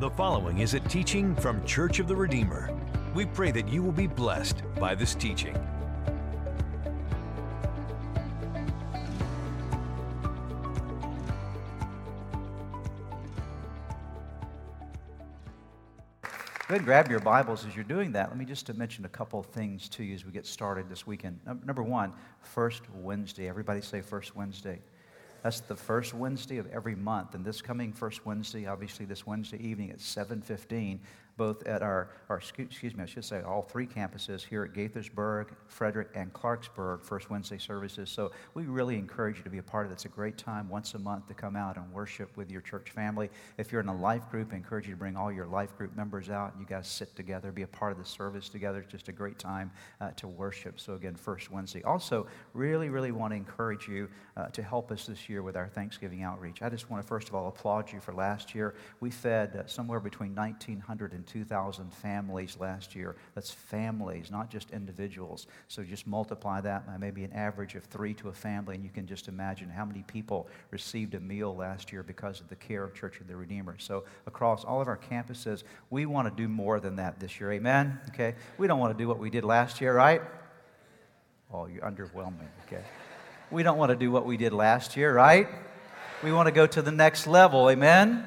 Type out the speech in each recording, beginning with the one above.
The following is a teaching from Church of the Redeemer. We pray that you will be blessed by this teaching. Go ahead and grab your Bibles as you're doing that. Let me just mention a couple of things to you as we get started this weekend. Number one, First Wednesday. Everybody say First Wednesday. That's the first Wednesday of every month. And this coming first Wednesday, obviously this Wednesday evening at 7.15, both at our, our, excuse me, I should say all three campuses here at Gaithersburg, Frederick, and Clarksburg, First Wednesday services. So we really encourage you to be a part of it. It's a great time once a month to come out and worship with your church family. If you're in a life group, I encourage you to bring all your life group members out. and You guys sit together, be a part of the service together. It's just a great time uh, to worship. So again, First Wednesday. Also, really, really want to encourage you uh, to help us this year with our Thanksgiving outreach. I just want to first of all applaud you for last year. We fed uh, somewhere between 1,900 and 2,000 families last year. That's families, not just individuals. So just multiply that by maybe an average of three to a family, and you can just imagine how many people received a meal last year because of the care of Church of the Redeemer. So across all of our campuses, we want to do more than that this year. Amen? Okay? We don't want to do what we did last year, right? Oh, you're underwhelming. Okay. We don't want to do what we did last year, right? We want to go to the next level. Amen?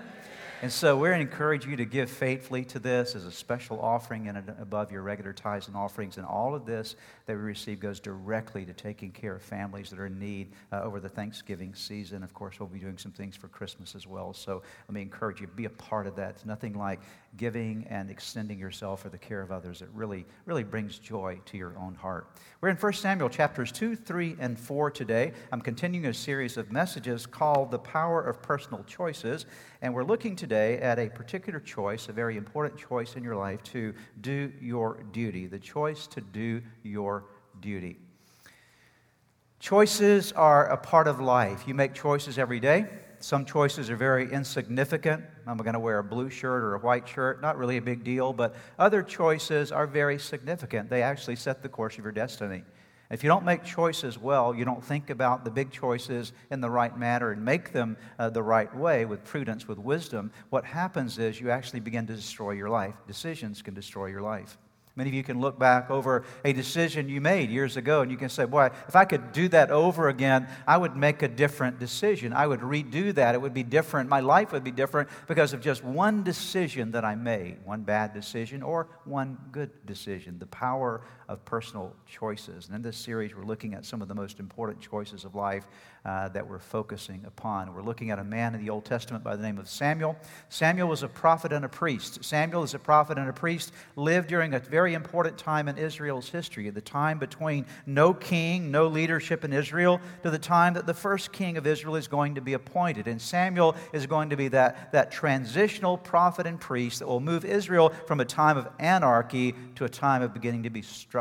And so we're encourage you to give faithfully to this as a special offering and above your regular tithes and offerings. And all of this that we receive goes directly to taking care of families that are in need uh, over the Thanksgiving season. Of course, we'll be doing some things for Christmas as well. So let me encourage you to be a part of that. It's nothing like giving and extending yourself for the care of others. It really, really brings joy to your own heart. We're in 1 Samuel chapters 2, 3, and 4 today. I'm continuing a series of messages called The Power of Personal Choices. And we're looking today at a particular choice, a very important choice in your life to do your duty, the choice to do your duty. Choices are a part of life. You make choices every day. Some choices are very insignificant. I'm going to wear a blue shirt or a white shirt, not really a big deal, but other choices are very significant. They actually set the course of your destiny. If you don't make choices well, you don't think about the big choices in the right manner and make them uh, the right way with prudence, with wisdom, what happens is you actually begin to destroy your life. Decisions can destroy your life. Many of you can look back over a decision you made years ago and you can say, Boy, if I could do that over again, I would make a different decision. I would redo that. It would be different. My life would be different because of just one decision that I made one bad decision or one good decision. The power of personal choices. And in this series, we're looking at some of the most important choices of life uh, that we're focusing upon. We're looking at a man in the Old Testament by the name of Samuel. Samuel was a prophet and a priest. Samuel, as a prophet and a priest, lived during a very important time in Israel's history, the time between no king, no leadership in Israel, to the time that the first king of Israel is going to be appointed. And Samuel is going to be that, that transitional prophet and priest that will move Israel from a time of anarchy to a time of beginning to be structured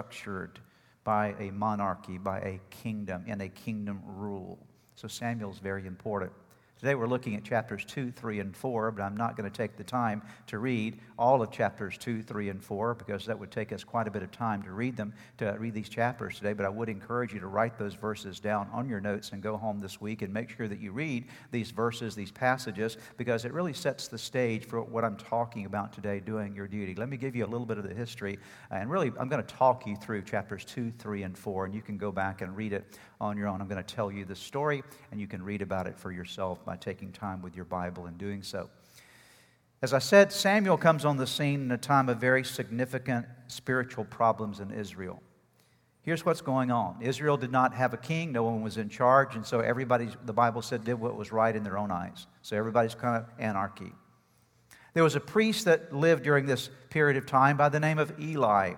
by a monarchy, by a kingdom, and a kingdom rule. So Samuel's very important. Today we're looking at chapters 2, 3, and 4, but I'm not going to take the time to read all of chapters 2, 3, and 4 because that would take us quite a bit of time to read them, to read these chapters today. But I would encourage you to write those verses down on your notes and go home this week and make sure that you read these verses, these passages, because it really sets the stage for what I'm talking about today, doing your duty. Let me give you a little bit of the history, and really I'm going to talk you through chapters 2, 3, and 4, and you can go back and read it on your own. I'm going to tell you the story, and you can read about it for yourself by taking time with your Bible and doing so. As I said, Samuel comes on the scene in a time of very significant spiritual problems in Israel. Here's what's going on Israel did not have a king, no one was in charge, and so everybody, the Bible said, did what was right in their own eyes. So everybody's kind of anarchy. There was a priest that lived during this period of time by the name of Eli.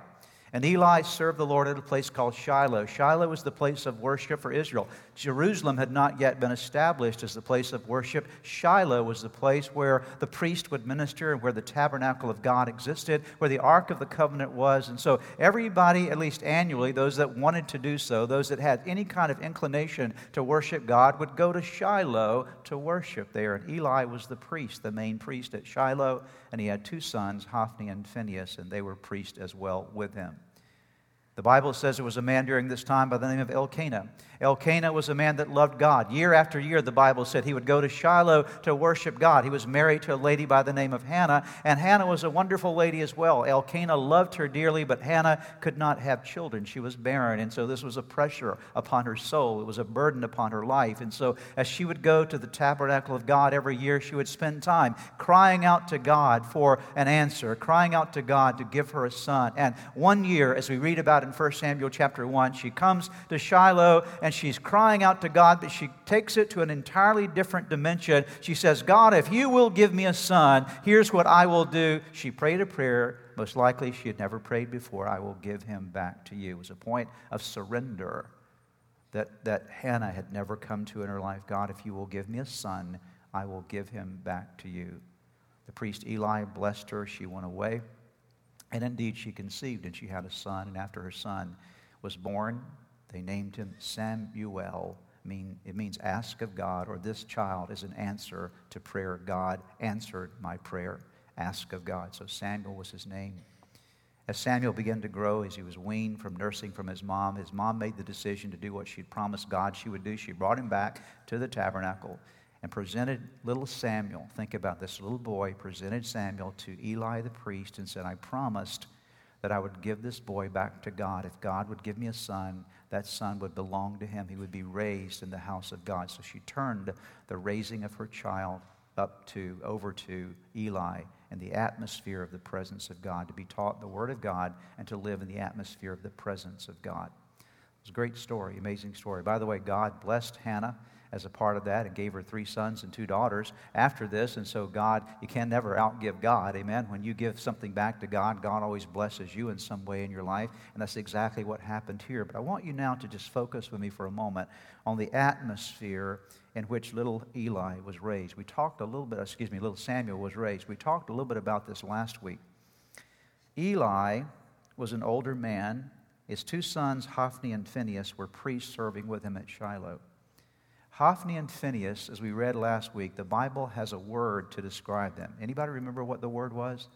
And Eli served the Lord at a place called Shiloh. Shiloh was the place of worship for Israel. Jerusalem had not yet been established as the place of worship. Shiloh was the place where the priest would minister and where the tabernacle of God existed, where the Ark of the Covenant was. And so everybody, at least annually, those that wanted to do so, those that had any kind of inclination to worship God, would go to Shiloh to worship there. And Eli was the priest, the main priest at Shiloh, and he had two sons, Hophni and Phinehas, and they were priests as well with him. The Bible says there was a man during this time by the name of Elkanah. Elkanah was a man that loved God. Year after year, the Bible said he would go to Shiloh to worship God. He was married to a lady by the name of Hannah, and Hannah was a wonderful lady as well. Elkanah loved her dearly, but Hannah could not have children. She was barren, and so this was a pressure upon her soul. It was a burden upon her life. And so, as she would go to the tabernacle of God every year, she would spend time crying out to God for an answer, crying out to God to give her a son. And one year, as we read about in 1 Samuel chapter 1, she comes to Shiloh and and she's crying out to God, but she takes it to an entirely different dimension. She says, God, if you will give me a son, here's what I will do. She prayed a prayer, most likely she had never prayed before. I will give him back to you. It was a point of surrender that, that Hannah had never come to in her life. God, if you will give me a son, I will give him back to you. The priest Eli blessed her. She went away. And indeed, she conceived and she had a son. And after her son was born, they named him Samuel. Mean, it means ask of God, or this child is an answer to prayer. God answered my prayer. Ask of God. So Samuel was his name. As Samuel began to grow, as he was weaned from nursing from his mom, his mom made the decision to do what she'd promised God she would do. She brought him back to the tabernacle and presented little Samuel. Think about this little boy presented Samuel to Eli the priest and said, I promised that I would give this boy back to God. If God would give me a son, that son would belong to him. He would be raised in the house of God. So she turned the raising of her child up to, over to Eli and the atmosphere of the presence of God, to be taught the Word of God and to live in the atmosphere of the presence of God. It was a great story, amazing story. By the way, God blessed Hannah as a part of that and gave her three sons and two daughters after this. And so, God, you can never outgive God. Amen. When you give something back to God, God always blesses you in some way in your life. And that's exactly what happened here. But I want you now to just focus with me for a moment on the atmosphere in which little Eli was raised. We talked a little bit, excuse me, little Samuel was raised. We talked a little bit about this last week. Eli was an older man. His two sons, Hophni and Phinehas, were priests serving with him at Shiloh. Hophni and Phinehas, as we read last week, the Bible has a word to describe them. Anybody remember what the word was?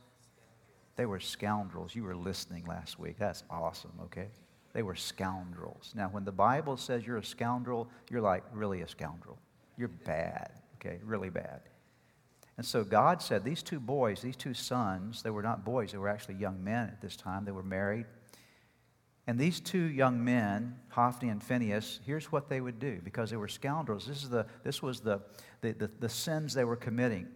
They were scoundrels. You were listening last week. That's awesome, okay? They were scoundrels. Now, when the Bible says you're a scoundrel, you're like really a scoundrel. You're bad, okay? Really bad. And so God said, these two boys, these two sons, they were not boys, they were actually young men at this time. They were married. And these two young men, Hophni and Phinehas, here's what they would do because they were scoundrels. This, is the, this was the, the, the, the sins they were committing.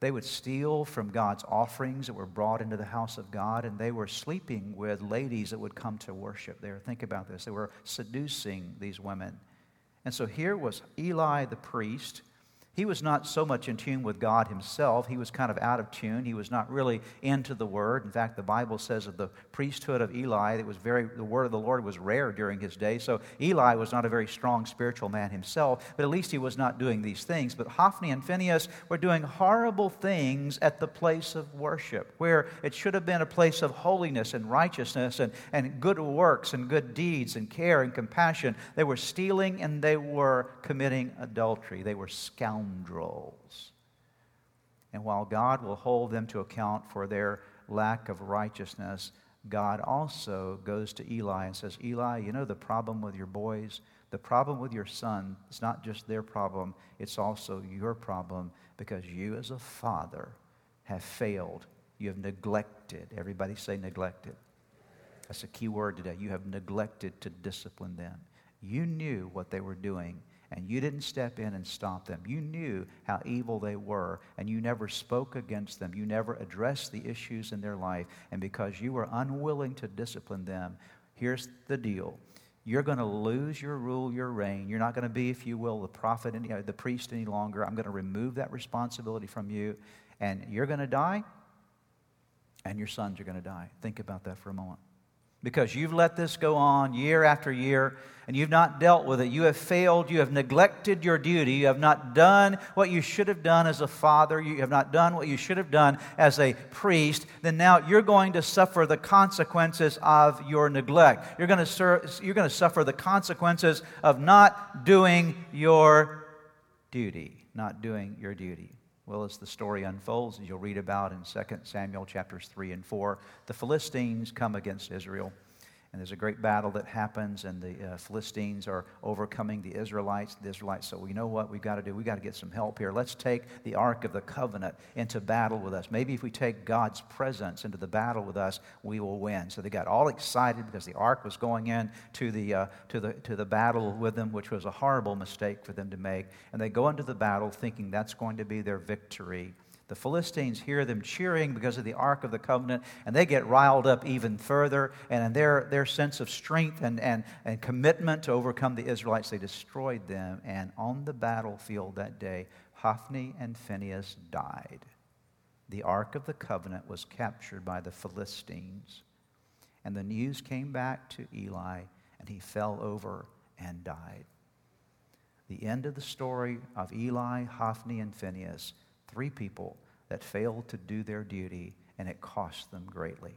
They would steal from God's offerings that were brought into the house of God, and they were sleeping with ladies that would come to worship there. Think about this. They were seducing these women. And so here was Eli the priest he was not so much in tune with God himself. He was kind of out of tune. He was not really into the word. In fact, the Bible says of the priesthood of Eli, it was very the word of the Lord was rare during his day. So Eli was not a very strong spiritual man himself, but at least he was not doing these things. But Hophni and Phinehas were doing horrible things at the place of worship, where it should have been a place of holiness and righteousness and, and good works and good deeds and care and compassion. They were stealing and they were committing adultery. They were scoundrels scoundrels. And while God will hold them to account for their lack of righteousness, God also goes to Eli and says, Eli, you know the problem with your boys? The problem with your son is not just their problem, it's also your problem because you, as a father, have failed. You have neglected. Everybody say neglected. That's a key word today. You have neglected to discipline them. You knew what they were doing, and you didn't step in and stop them. You knew how evil they were, and you never spoke against them. You never addressed the issues in their life. And because you were unwilling to discipline them, here's the deal. You're going to lose your rule, your reign. You're not going to be, if you will, the prophet, any, the priest any longer. I'm going to remove that responsibility from you, and you're going to die, and your sons are going to die. Think about that for a moment because you've let this go on year after year and you've not dealt with it. You have failed. You have neglected your duty. You have not done what you should have done as a father. You have not done what you should have done as a priest. Then now you're going to suffer the consequences of your neglect. You're going to, sur- you're going to suffer the consequences of not doing your duty. Not doing your duty. Well, as the story unfolds, as you'll read about in 2 Samuel chapters 3 and 4, the Philistines come against Israel. And there's a great battle that happens, and the uh, Philistines are overcoming the Israelites. The Israelites well, you know what we've got to do? We've got to get some help here. Let's take the Ark of the Covenant into battle with us. Maybe if we take God's presence into the battle with us, we will win. So they got all excited because the Ark was going in to the, uh, to the, to the battle with them, which was a horrible mistake for them to make. And they go into the battle thinking that's going to be their victory. The Philistines hear them cheering because of the Ark of the Covenant, and they get riled up even further. And in their, their sense of strength and, and, and commitment to overcome the Israelites, they destroyed them. And on the battlefield that day, Hophni and Phinehas died. The Ark of the Covenant was captured by the Philistines. And the news came back to Eli, and he fell over and died. The end of the story of Eli, Hophni, and Phinehas three people that failed to do their duty and it cost them greatly.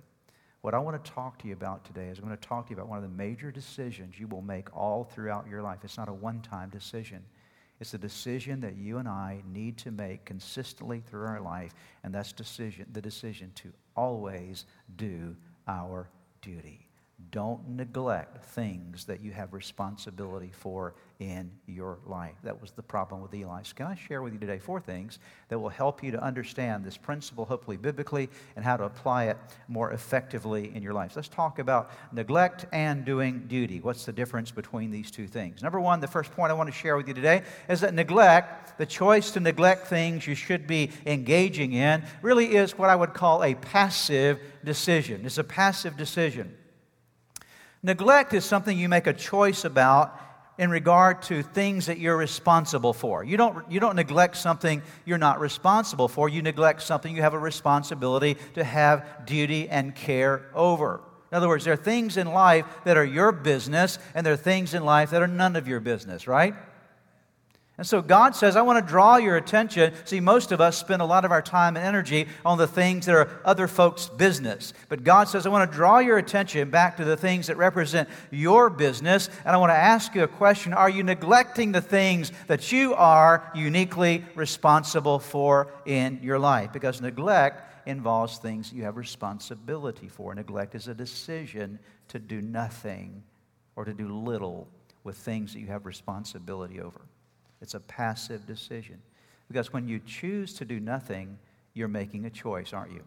What I want to talk to you about today is I'm going to talk to you about one of the major decisions you will make all throughout your life. It's not a one time decision, it's a decision that you and I need to make consistently through our life, and that's decision, the decision to always do our duty. Don't neglect things that you have responsibility for in your life. That was the problem with Eli. So, can I share with you today four things that will help you to understand this principle, hopefully biblically, and how to apply it more effectively in your life? So let's talk about neglect and doing duty. What's the difference between these two things? Number one, the first point I want to share with you today is that neglect, the choice to neglect things you should be engaging in, really is what I would call a passive decision. It's a passive decision. Neglect is something you make a choice about in regard to things that you're responsible for. You don't, you don't neglect something you're not responsible for. You neglect something you have a responsibility to have duty and care over. In other words, there are things in life that are your business, and there are things in life that are none of your business, right? And so God says, I want to draw your attention. See, most of us spend a lot of our time and energy on the things that are other folks' business. But God says, I want to draw your attention back to the things that represent your business. And I want to ask you a question Are you neglecting the things that you are uniquely responsible for in your life? Because neglect involves things you have responsibility for. Neglect is a decision to do nothing or to do little with things that you have responsibility over. It's a passive decision. Because when you choose to do nothing, you're making a choice, aren't you?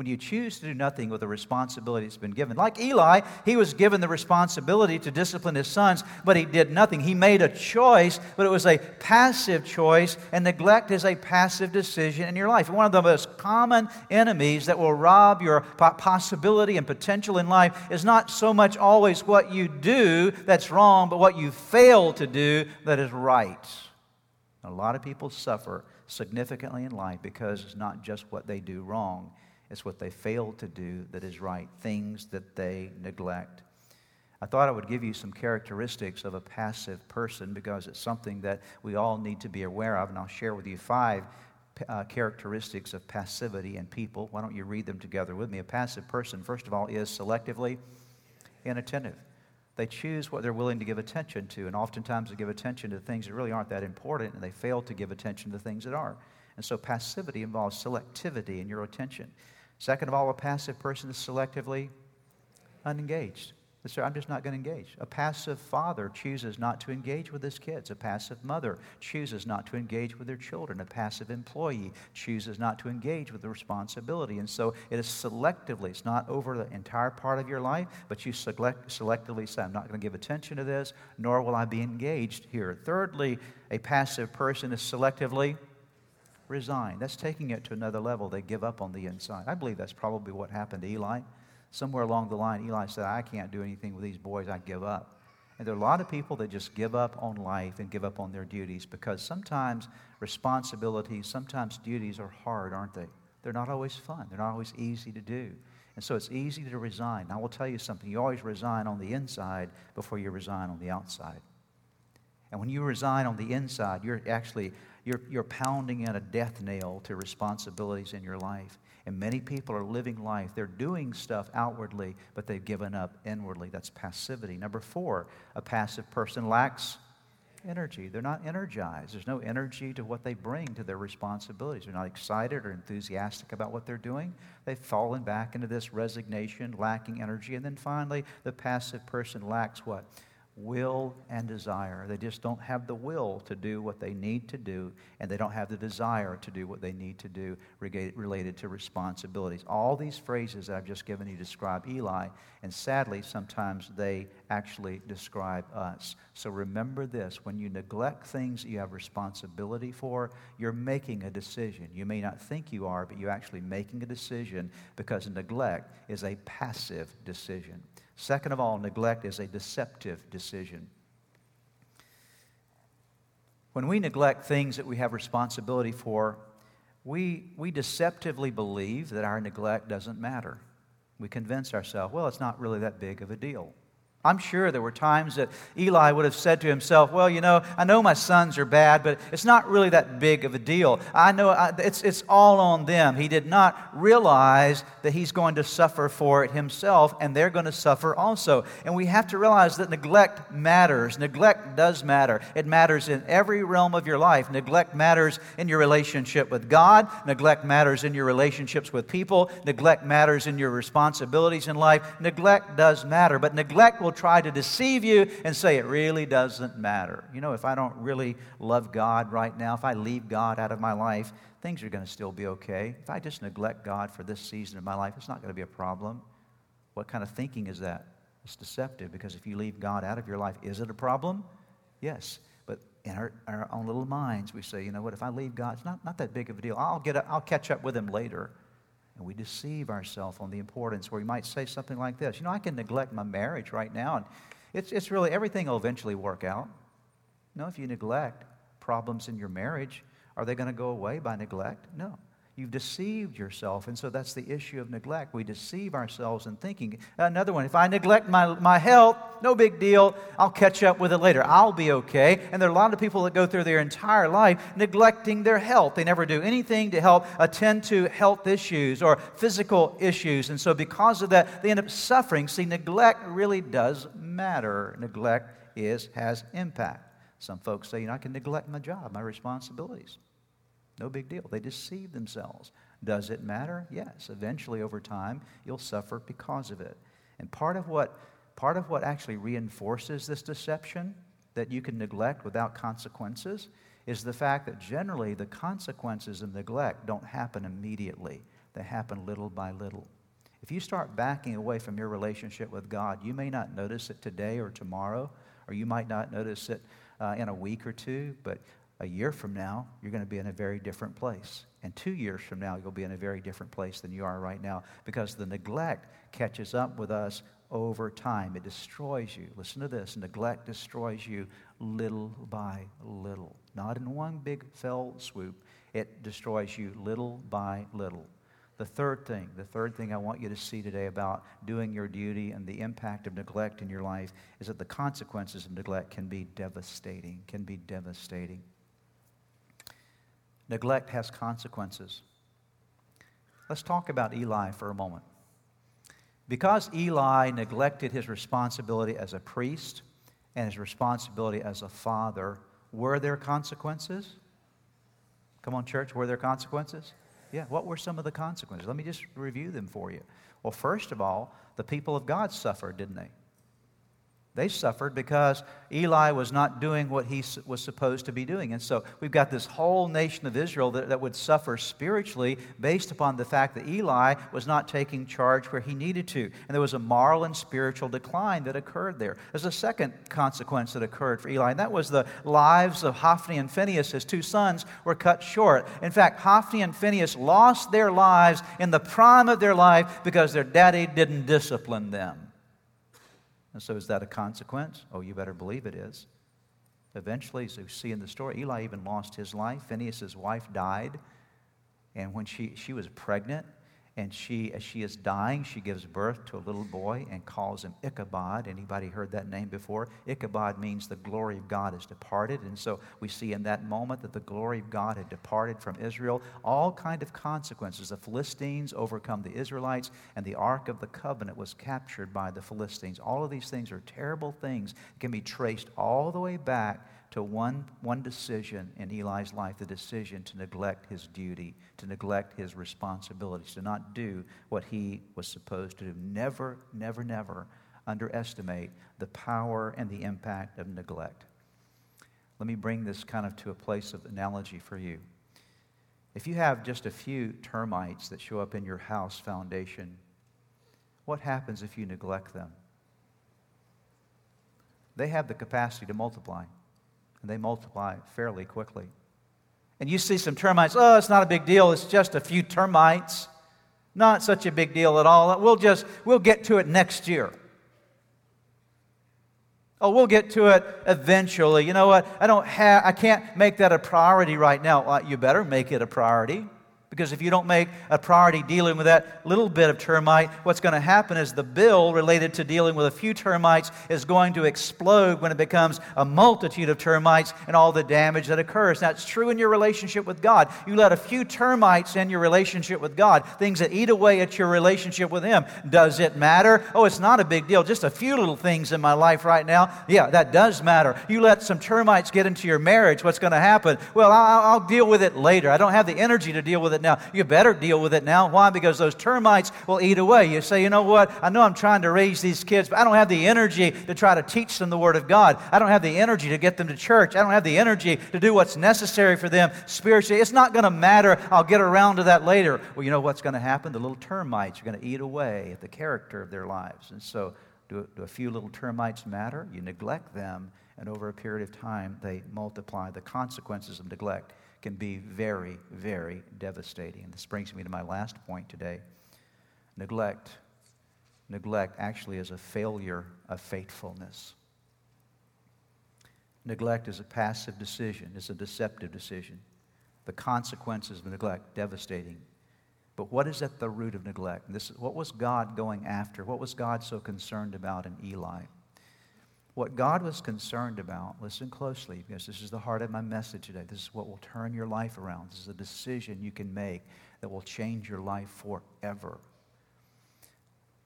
When you choose to do nothing with the responsibility that's been given. Like Eli, he was given the responsibility to discipline his sons, but he did nothing. He made a choice, but it was a passive choice, and neglect is a passive decision in your life. One of the most common enemies that will rob your possibility and potential in life is not so much always what you do that's wrong, but what you fail to do that is right. A lot of people suffer significantly in life because it's not just what they do wrong it's what they fail to do that is right, things that they neglect. I thought I would give you some characteristics of a passive person because it's something that we all need to be aware of, and I'll share with you five uh, characteristics of passivity in people. Why don't you read them together with me? A passive person, first of all, is selectively inattentive. They choose what they're willing to give attention to, and oftentimes they give attention to things that really aren't that important, and they fail to give attention to things that are. And so passivity involves selectivity in your attention. Second of all, a passive person is selectively unengaged. I'm just not going to engage. A passive father chooses not to engage with his kids. A passive mother chooses not to engage with their children. A passive employee chooses not to engage with the responsibility. And so it is selectively, it's not over the entire part of your life, but you select, selectively say, I'm not going to give attention to this, nor will I be engaged here. Thirdly, a passive person is selectively resign. That's taking it to another level. They give up on the inside. I believe that's probably what happened to Eli. Somewhere along the line, Eli said, I can't do anything with these boys. I give up. And there are a lot of people that just give up on life and give up on their duties because sometimes responsibilities, sometimes duties are hard, aren't they? They're not always fun, they're not always easy to do. And so it's easy to resign. I will tell you something you always resign on the inside before you resign on the outside. And when you resign on the inside, you're actually you're, you're pounding in a death nail to responsibilities in your life. And many people are living life. They're doing stuff outwardly, but they've given up inwardly. That's passivity. Number four, a passive person lacks energy. They're not energized. There's no energy to what they bring to their responsibilities. They're not excited or enthusiastic about what they're doing. They've fallen back into this resignation, lacking energy. And then finally, the passive person lacks what? Will and desire. They just don't have the will to do what they need to do, and they don't have the desire to do what they need to do related to responsibilities. All these phrases that I've just given you describe Eli, and sadly, sometimes they actually describe us. So remember this when you neglect things you have responsibility for, you're making a decision. You may not think you are, but you're actually making a decision because neglect is a passive decision. Second of all, neglect is a deceptive decision. When we neglect things that we have responsibility for, we, we deceptively believe that our neglect doesn't matter. We convince ourselves, well, it's not really that big of a deal. I'm sure there were times that Eli would have said to himself, Well, you know, I know my sons are bad, but it's not really that big of a deal. I know I, it's, it's all on them. He did not realize that he's going to suffer for it himself, and they're going to suffer also. And we have to realize that neglect matters. Neglect does matter. It matters in every realm of your life. Neglect matters in your relationship with God, neglect matters in your relationships with people, neglect matters in your responsibilities in life. Neglect does matter, but neglect will will try to deceive you and say it really doesn't matter. You know, if I don't really love God right now, if I leave God out of my life, things are going to still be okay. If I just neglect God for this season of my life, it's not going to be a problem. What kind of thinking is that? It's deceptive because if you leave God out of your life, is it a problem? Yes. But in our, our own little minds, we say, you know what, if I leave God, it's not, not that big of a deal. I'll, get a, I'll catch up with him later. And we deceive ourselves on the importance where we might say something like this You know, I can neglect my marriage right now, and it's, it's really everything will eventually work out. No, if you neglect problems in your marriage, are they going to go away by neglect? No. You've deceived yourself. And so that's the issue of neglect. We deceive ourselves in thinking. Another one, if I neglect my, my health, no big deal. I'll catch up with it later. I'll be okay. And there are a lot of people that go through their entire life neglecting their health. They never do anything to help attend to health issues or physical issues. And so because of that, they end up suffering. See, neglect really does matter. Neglect is, has impact. Some folks say, you know, I can neglect my job, my responsibilities. No big deal. They deceive themselves. Does it matter? Yes. Eventually, over time, you'll suffer because of it. And part of what, part of what actually reinforces this deception that you can neglect without consequences is the fact that generally the consequences of neglect don't happen immediately, they happen little by little. If you start backing away from your relationship with God, you may not notice it today or tomorrow, or you might not notice it uh, in a week or two, but a year from now, you're going to be in a very different place. And two years from now, you'll be in a very different place than you are right now because the neglect catches up with us over time. It destroys you. Listen to this neglect destroys you little by little, not in one big fell swoop. It destroys you little by little. The third thing, the third thing I want you to see today about doing your duty and the impact of neglect in your life is that the consequences of neglect can be devastating, can be devastating. Neglect has consequences. Let's talk about Eli for a moment. Because Eli neglected his responsibility as a priest and his responsibility as a father, were there consequences? Come on, church, were there consequences? Yeah, what were some of the consequences? Let me just review them for you. Well, first of all, the people of God suffered, didn't they? They suffered because Eli was not doing what he was supposed to be doing. And so we've got this whole nation of Israel that, that would suffer spiritually based upon the fact that Eli was not taking charge where he needed to. And there was a moral and spiritual decline that occurred there. There's a second consequence that occurred for Eli, and that was the lives of Hophni and Phinehas, his two sons, were cut short. In fact, Hophni and Phinehas lost their lives in the prime of their life because their daddy didn't discipline them. And so, is that a consequence? Oh, you better believe it is. Eventually, as you see in the story, Eli even lost his life. Phinehas' wife died. And when she, she was pregnant, and she, as she is dying, she gives birth to a little boy and calls him Ichabod. Anybody heard that name before? Ichabod means the glory of God has departed. And so we see in that moment that the glory of God had departed from Israel. All kind of consequences. The Philistines overcome the Israelites, and the Ark of the Covenant was captured by the Philistines. All of these things are terrible things. It can be traced all the way back to one, one decision in Eli's life the decision to neglect his duty, to neglect his responsibilities, to not do what he was supposed to do. Never, never, never underestimate the power and the impact of neglect. Let me bring this kind of to a place of analogy for you. If you have just a few termites that show up in your house foundation, what happens if you neglect them? They have the capacity to multiply, and they multiply fairly quickly. And you see some termites, oh, it's not a big deal, it's just a few termites. Not such a big deal at all. We'll just, we'll get to it next year. Oh, we'll get to it eventually. You know what? I don't have, I can't make that a priority right now. Well, you better make it a priority. Because if you don't make a priority dealing with that little bit of termite, what's going to happen is the bill related to dealing with a few termites is going to explode when it becomes a multitude of termites and all the damage that occurs. That's true in your relationship with God. You let a few termites in your relationship with God, things that eat away at your relationship with Him. Does it matter? Oh, it's not a big deal. Just a few little things in my life right now. Yeah, that does matter. You let some termites get into your marriage, what's going to happen? Well, I'll, deal with it later. I don't have the energy to deal with it it now. You better deal with it now. Why? Because those termites will eat away. You say, you know what? I know I'm trying to raise these kids, but I don't have the energy to try to teach them the Word of God. I don't have the energy to get them to church. I don't have the energy to do what's necessary for them spiritually. It's not going to matter. I'll get around to that later. Well, you know what's going to happen? The little termites are going to eat away at the character of their lives. And so, do, do a few little termites matter? You neglect them, and over a period of time, they multiply. The consequences of neglect can be very, very devastating. And this brings me to my last point today. Neglect. Neglect actually is a failure of faithfulness. Neglect is a passive decision, it's a deceptive decision. The consequences of neglect, devastating. But what is at the root of neglect? This, what was God going after? What was God so concerned about in Eli? What God was concerned about, listen closely, because this is the heart of my message today. This is what will turn your life around. This is a decision you can make that will change your life forever.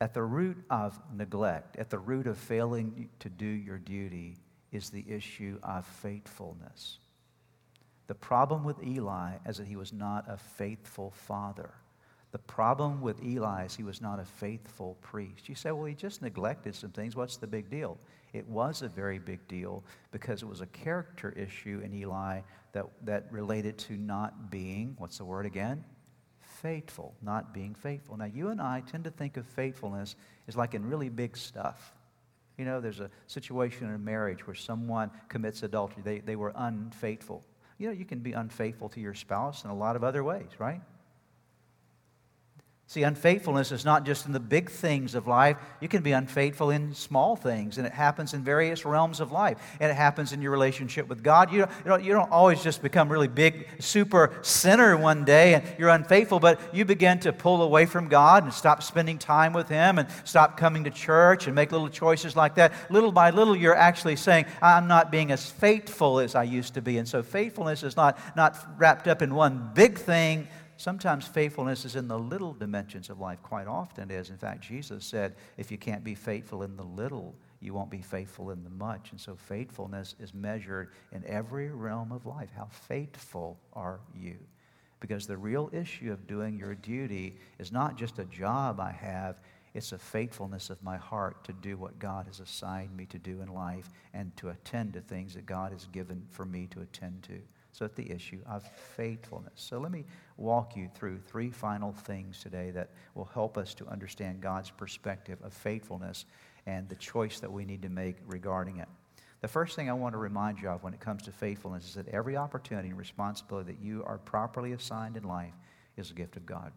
At the root of neglect, at the root of failing to do your duty, is the issue of faithfulness. The problem with Eli is that he was not a faithful father. The problem with Eli is he was not a faithful priest. You say, well, he just neglected some things. What's the big deal? It was a very big deal because it was a character issue in Eli that, that related to not being, what's the word again? Faithful, not being faithful. Now, you and I tend to think of faithfulness as like in really big stuff. You know, there's a situation in a marriage where someone commits adultery, they, they were unfaithful. You know, you can be unfaithful to your spouse in a lot of other ways, right? See, unfaithfulness is not just in the big things of life. You can be unfaithful in small things, and it happens in various realms of life. And it happens in your relationship with God. You don't, you don't, always just become really big, super sinner one day and you're unfaithful, but you begin to pull away from God and stop spending time with Him and stop coming to church and make little choices like that. Little by little, you're actually saying, I'm not being as faithful as I used to be. And so faithfulness is not, not wrapped up in one big thing Sometimes faithfulness is in the little dimensions of life. Quite often it is. In fact, Jesus said, if you can't be faithful in the little, you won't be faithful in the much. And so faithfulness is measured in every realm of life. How faithful are you? Because the real issue of doing your duty is not just a job I have, it's a faithfulness of my heart to do what God has assigned me to do in life and to attend to things that God has given for me to attend to. So it's the issue of faithfulness. So let me walk you through three final things today that will help us to understand God's perspective of faithfulness and the choice that we need to make regarding it. The first thing I want to remind you of when it comes to faithfulness is that every opportunity and responsibility that you are properly assigned in life is a gift of God.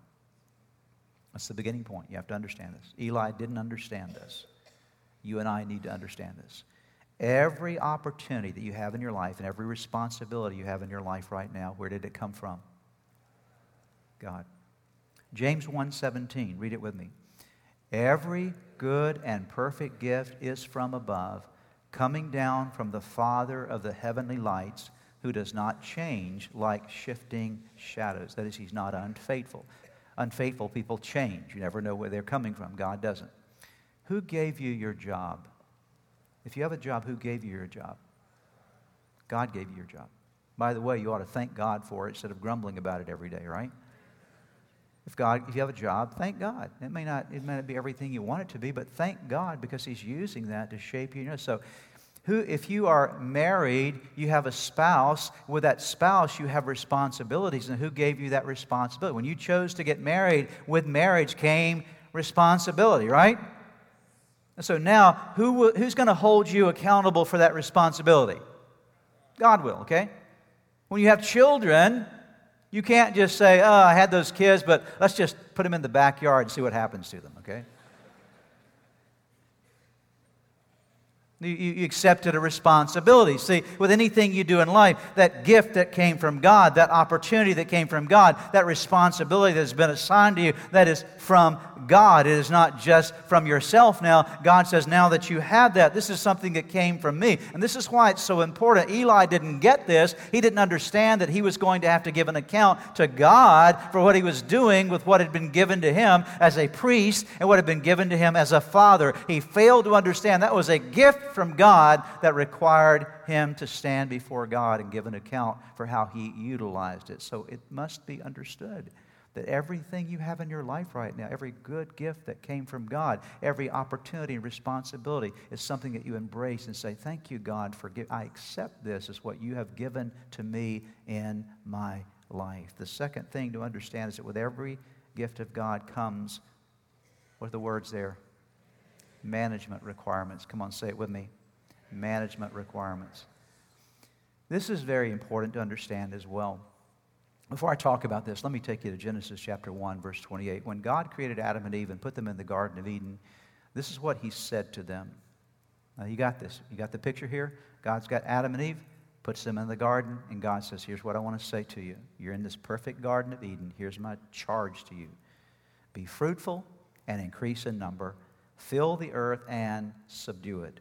That's the beginning point. You have to understand this. Eli didn't understand this. You and I need to understand this. Every opportunity that you have in your life and every responsibility you have in your life right now, where did it come from? God. James 1:17, read it with me. Every good and perfect gift is from above, coming down from the Father of the heavenly lights, who does not change like shifting shadows. That is, he's not unfaithful. Unfaithful people change. You never know where they're coming from. God doesn't. Who gave you your job? If you have a job, who gave you your job? God gave you your job. By the way, you ought to thank God for it instead of grumbling about it every day, right? If God, if you have a job, thank God. It may not, it may not be everything you want it to be, but thank God because He's using that to shape you. you know, so who, if you are married, you have a spouse. With that spouse, you have responsibilities. And who gave you that responsibility? When you chose to get married, with marriage came responsibility, right? And so now, who, who's going to hold you accountable for that responsibility? God will, okay? When you have children, you can't just say, oh, I had those kids, but let's just put them in the backyard and see what happens to them, okay? You, you, accepted a responsibility. See, with anything you do in life, that gift that came from God, that opportunity that came from God, that responsibility that has been assigned to you, that is from God. It is not just from yourself now. God says, now that you have that, this is something that came from me. And this is why it's so important. Eli didn't get this. He didn't understand that he was going to have to give an account to God for what he was doing with what had been given to him as a priest and what had been given to him as a father. He failed to understand that was a gift from God that required him to stand before God and give an account for how he utilized it. So it must be understood that everything you have in your life right now, every good gift that came from God, every opportunity and responsibility is something that you embrace and say, Thank you, God, for giving. I accept this as what you have given to me in my life. The second thing to understand is that with every gift of God comes, what are the words there? management requirements. Come on, say it with me. Management requirements. This is very important to understand as well. Before I talk about this, let me take you to Genesis chapter 1, verse 28. When God created Adam and Eve and put them in the Garden of Eden, this is what he said to them. Now, you got this. You got the picture here? God's got Adam and Eve, puts them in the garden, and God says, Here's what I want to say to you. You're in this perfect Garden of Eden. Here's my charge to you be fruitful and increase in number Fill the earth and subdue it.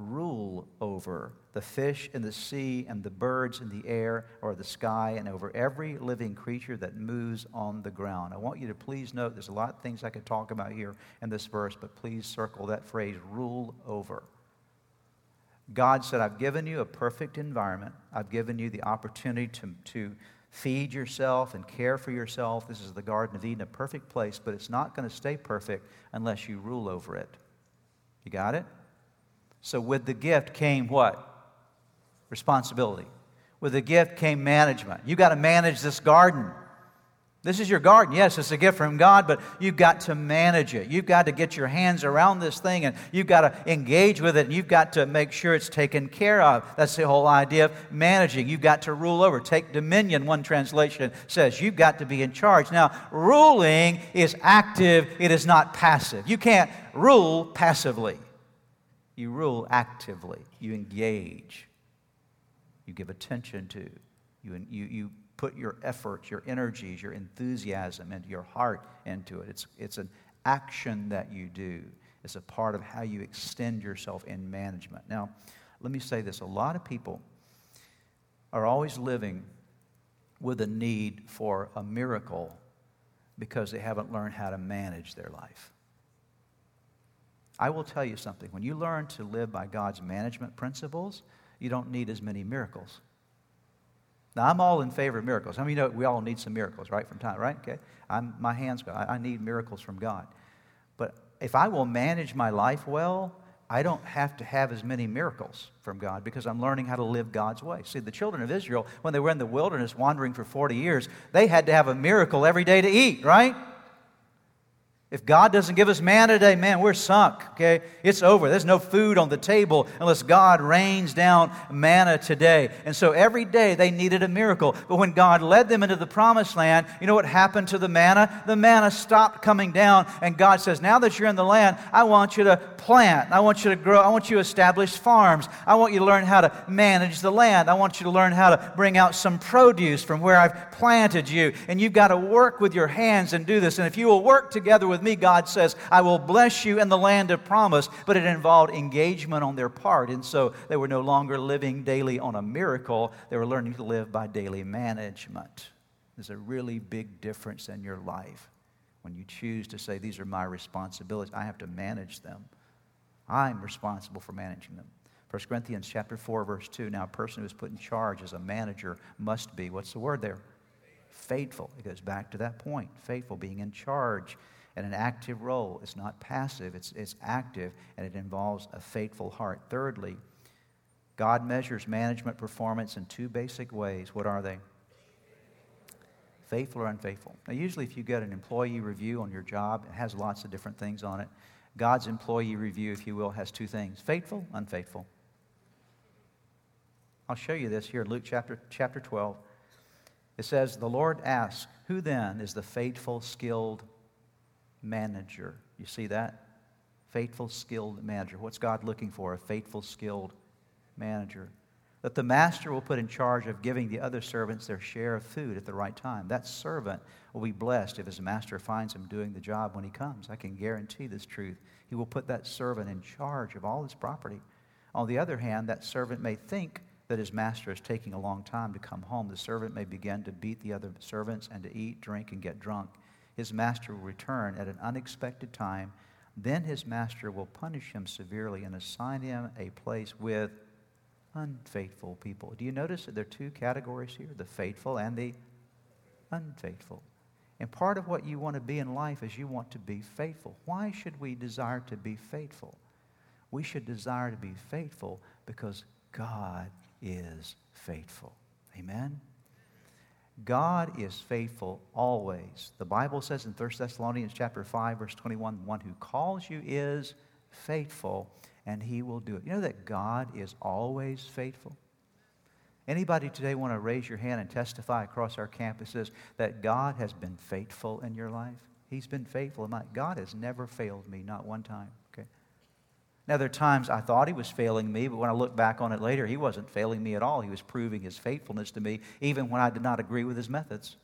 Rule over the fish in the sea and the birds in the air or the sky and over every living creature that moves on the ground. I want you to please note there's a lot of things I could talk about here in this verse, but please circle that phrase rule over. God said, I've given you a perfect environment. I've given you the opportunity to, to feed yourself and care for yourself. This is the Garden of Eden, a perfect place, but it's not going to stay perfect unless you rule over it. You got it? So, with the gift came what? Responsibility. With the gift came management. You've got to manage this garden. This is your garden. Yes, it's a gift from God, but you've got to manage it. You've got to get your hands around this thing and you've got to engage with it and you've got to make sure it's taken care of. That's the whole idea of managing. You've got to rule over. Take dominion, one translation says. You've got to be in charge. Now, ruling is active, it is not passive. You can't rule passively, you rule actively. You engage, you give attention to, you, you, you put your efforts, your energies, your enthusiasm, and your heart into it. It's, it's an action that you do, it's a part of how you extend yourself in management. Now, let me say this a lot of people are always living with a need for a miracle because they haven't learned how to manage their life. I will tell you something. When you learn to live by God's management principles, you don't need as many miracles. Now, I'm all in favor of miracles. I mean, you know we all need some miracles, right, from time, right? Okay? I'm, my hands go. I, I need miracles from God. But if I will manage my life well, I don't have to have as many miracles from God because I'm learning how to live God's way. See, the children of Israel, when they were in the wilderness wandering for 40 years, they had to have a miracle every day to eat, right? If God doesn't give us manna today, man, we're sunk, okay? It's over. There's no food on the table unless God rains down manna today. And so every day they needed a miracle. But when God led them into the promised land, you know what happened to the manna? The manna stopped coming down, and God says, Now that you're in the land, I want you to plant. I want you to grow. I want you to establish farms. I want you to learn how to manage the land. I want you to learn how to bring out some produce from where I've planted you. And you've got to work with your hands and do this. And if you will work together with with me, God says, I will bless you in the land of promise. But it involved engagement on their part. And so they were no longer living daily on a miracle, they were learning to live by daily management. There's a really big difference in your life when you choose to say, These are my responsibilities. I have to manage them. I'm responsible for managing them. 1 Corinthians chapter 4, verse 2. Now, a person who is put in charge as a manager must be, what's the word there? Faithful. It goes back to that point. Faithful, being in charge and an active role. It's not passive, it's, it's active, and it involves a faithful heart. Thirdly, God measures management performance in two basic ways. What are they? Faithful or unfaithful. Now, usually, if you get an employee review on your job, it has lots of different things on it. God's employee review, if you will, has two things faithful, unfaithful. I'll show you this here, in Luke chapter, chapter 12. It says, The Lord asks, Who then is the faithful, skilled manager? You see that? Faithful, skilled manager. What's God looking for? A faithful, skilled manager. That the master will put in charge of giving the other servants their share of food at the right time. That servant will be blessed if his master finds him doing the job when he comes. I can guarantee this truth. He will put that servant in charge of all his property. On the other hand, that servant may think that his master is taking a long time to come home. The servant may begin to beat the other servants and to eat, drink, and get drunk. His master will return at an unexpected time. Then his master will punish him severely and assign him a place with unfaithful people. Do you notice that there are two categories here the faithful and the unfaithful? And part of what you want to be in life is you want to be faithful. Why should we desire to be faithful? We should desire to be faithful because God is faithful. Amen? God is faithful always. The Bible says in 1 Thessalonians chapter 5 verse 21, "The one who calls you is faithful and he will do it. You know that God is always faithful? Anybody today want to raise your hand and testify across our campuses that God has been faithful in your life? He's been faithful in my God has never failed me, not one time. Now there are times I thought he was failing me, but when I look back on it later, he wasn't failing me at all. He was proving his faithfulness to me, even when I did not agree with his methods.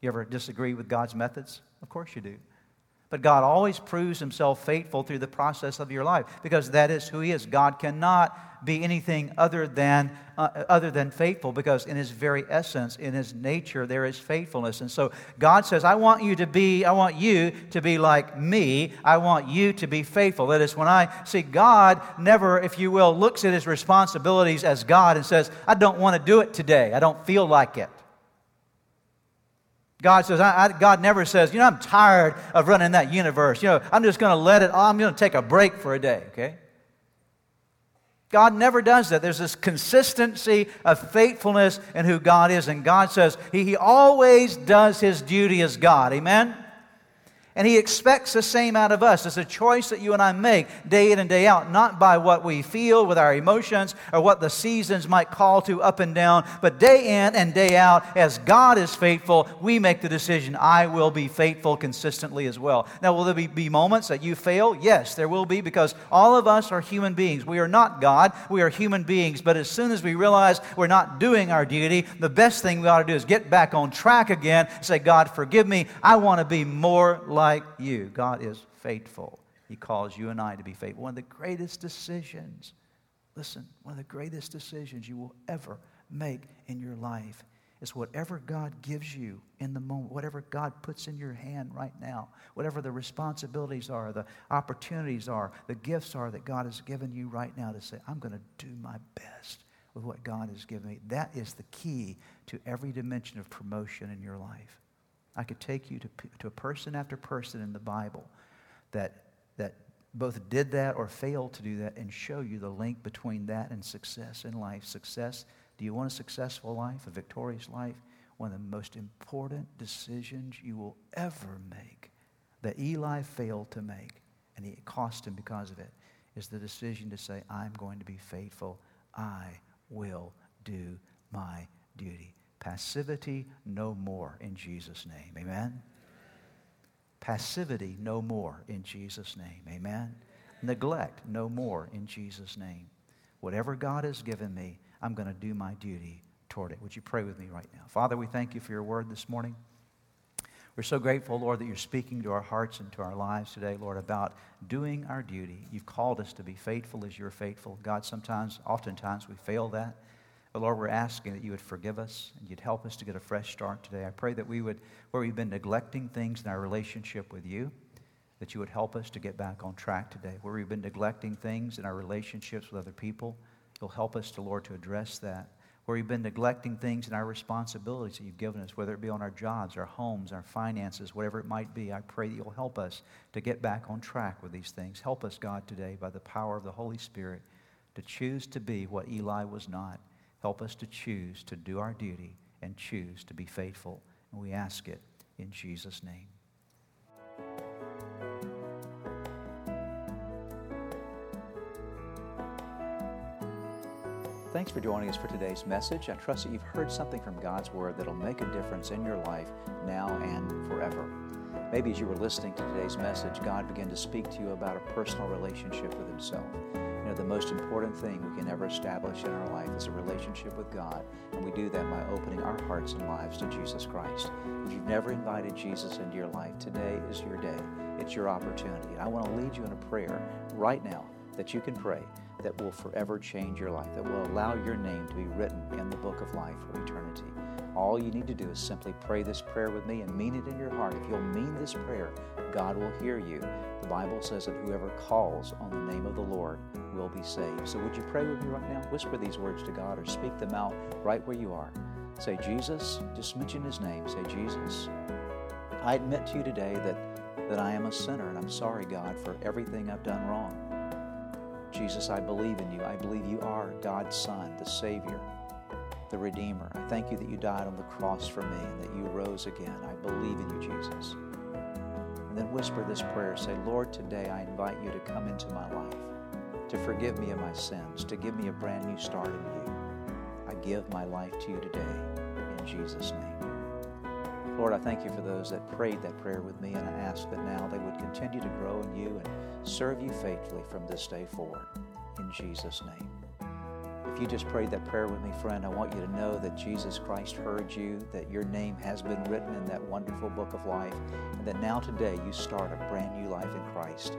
You ever disagree with God's methods? Of course you do. But God always proves himself faithful through the process of your life because that is who he is. God cannot be anything other than, uh, other than faithful because in his very essence, in his nature, there is faithfulness. And so God says, I want you to be, I want you to be like me. I want you to be faithful. That is, when I see God never, if you will, looks at his responsibilities as God and says, I don't want to do it today. I don't feel like it. God says, I, I, God never says, you know, I'm tired of running that universe. You know, I'm just going to let it, I'm going to take a break for a day, okay? God never does that. There's this consistency of faithfulness in who God is. And God says he, he always does his duty as God. Amen? And He expects the same out of us. It's a choice that you and I make day in and day out, not by what we feel with our emotions or what the seasons might call to up and down, but day in and day out, as God is faithful, we make the decision, I will be faithful consistently as well. Now, will there be, be moments that you fail? Yes, there will be, because all of us are human beings. We are not God, we are human beings. But as soon as we realize we're not doing our duty, the best thing we ought to do is get back on track again, say, God, forgive me. I want to be more like like you. God is faithful. He calls you and I to be faithful. One of the greatest decisions, listen, one of the greatest decisions you will ever make in your life is whatever God gives you in the moment, whatever God puts in your hand right now, whatever the responsibilities are, the opportunities are, the gifts are that God has given you right now to say, I'm going to do my best with what God has given me. That is the key to every dimension of promotion in your life. I could take you to, to a person after person in the Bible that, that both did that or failed to do that and show you the link between that and success in life. Success, do you want a successful life, a victorious life? One of the most important decisions you will ever make that Eli failed to make, and it cost him because of it, is the decision to say, I'm going to be faithful. I will do my duty. Passivity no more in Jesus' name. Amen? Passivity no more in Jesus' name. Amen? Neglect no more in Jesus' name. Whatever God has given me, I'm going to do my duty toward it. Would you pray with me right now? Father, we thank you for your word this morning. We're so grateful, Lord, that you're speaking to our hearts and to our lives today, Lord, about doing our duty. You've called us to be faithful as you're faithful. God, sometimes, oftentimes, we fail that. But Lord, we're asking that you would forgive us and you'd help us to get a fresh start today. I pray that we would, where we've been neglecting things in our relationship with you, that you would help us to get back on track today. Where we've been neglecting things in our relationships with other people, you'll help us to, Lord, to address that. Where we've been neglecting things in our responsibilities that you've given us, whether it be on our jobs, our homes, our finances, whatever it might be, I pray that you'll help us to get back on track with these things. Help us, God, today, by the power of the Holy Spirit, to choose to be what Eli was not. Help us to choose to do our duty and choose to be faithful. And we ask it in Jesus' name. Thanks for joining us for today's message. I trust that you've heard something from God's Word that'll make a difference in your life now and forever. Maybe as you were listening to today's message, God began to speak to you about a personal relationship with Himself. You know, the most important thing we can ever establish in our life is a relationship with God, and we do that by opening our hearts and lives to Jesus Christ. If you've never invited Jesus into your life, today is your day. It's your opportunity. I want to lead you in a prayer right now that you can pray that will forever change your life, that will allow your name to be written in the book of life for eternity. All you need to do is simply pray this prayer with me and mean it in your heart. If you'll mean this prayer, God will hear you. The Bible says that whoever calls on the name of the Lord will be saved. So would you pray with me right now? Whisper these words to God or speak them out right where you are. Say, Jesus, just mention his name. Say, Jesus, I admit to you today that, that I am a sinner and I'm sorry, God, for everything I've done wrong. Jesus, I believe in you. I believe you are God's Son, the Savior, the Redeemer. I thank you that you died on the cross for me and that you rose again. I believe in you, Jesus. And then whisper this prayer say, Lord, today I invite you to come into my life, to forgive me of my sins, to give me a brand new start in you. I give my life to you today in Jesus' name. Lord, I thank you for those that prayed that prayer with me, and I ask that now they would continue to grow in you and serve you faithfully from this day forward. In Jesus' name. If you just prayed that prayer with me, friend, I want you to know that Jesus Christ heard you, that your name has been written in that wonderful book of life, and that now today you start a brand new life in Christ.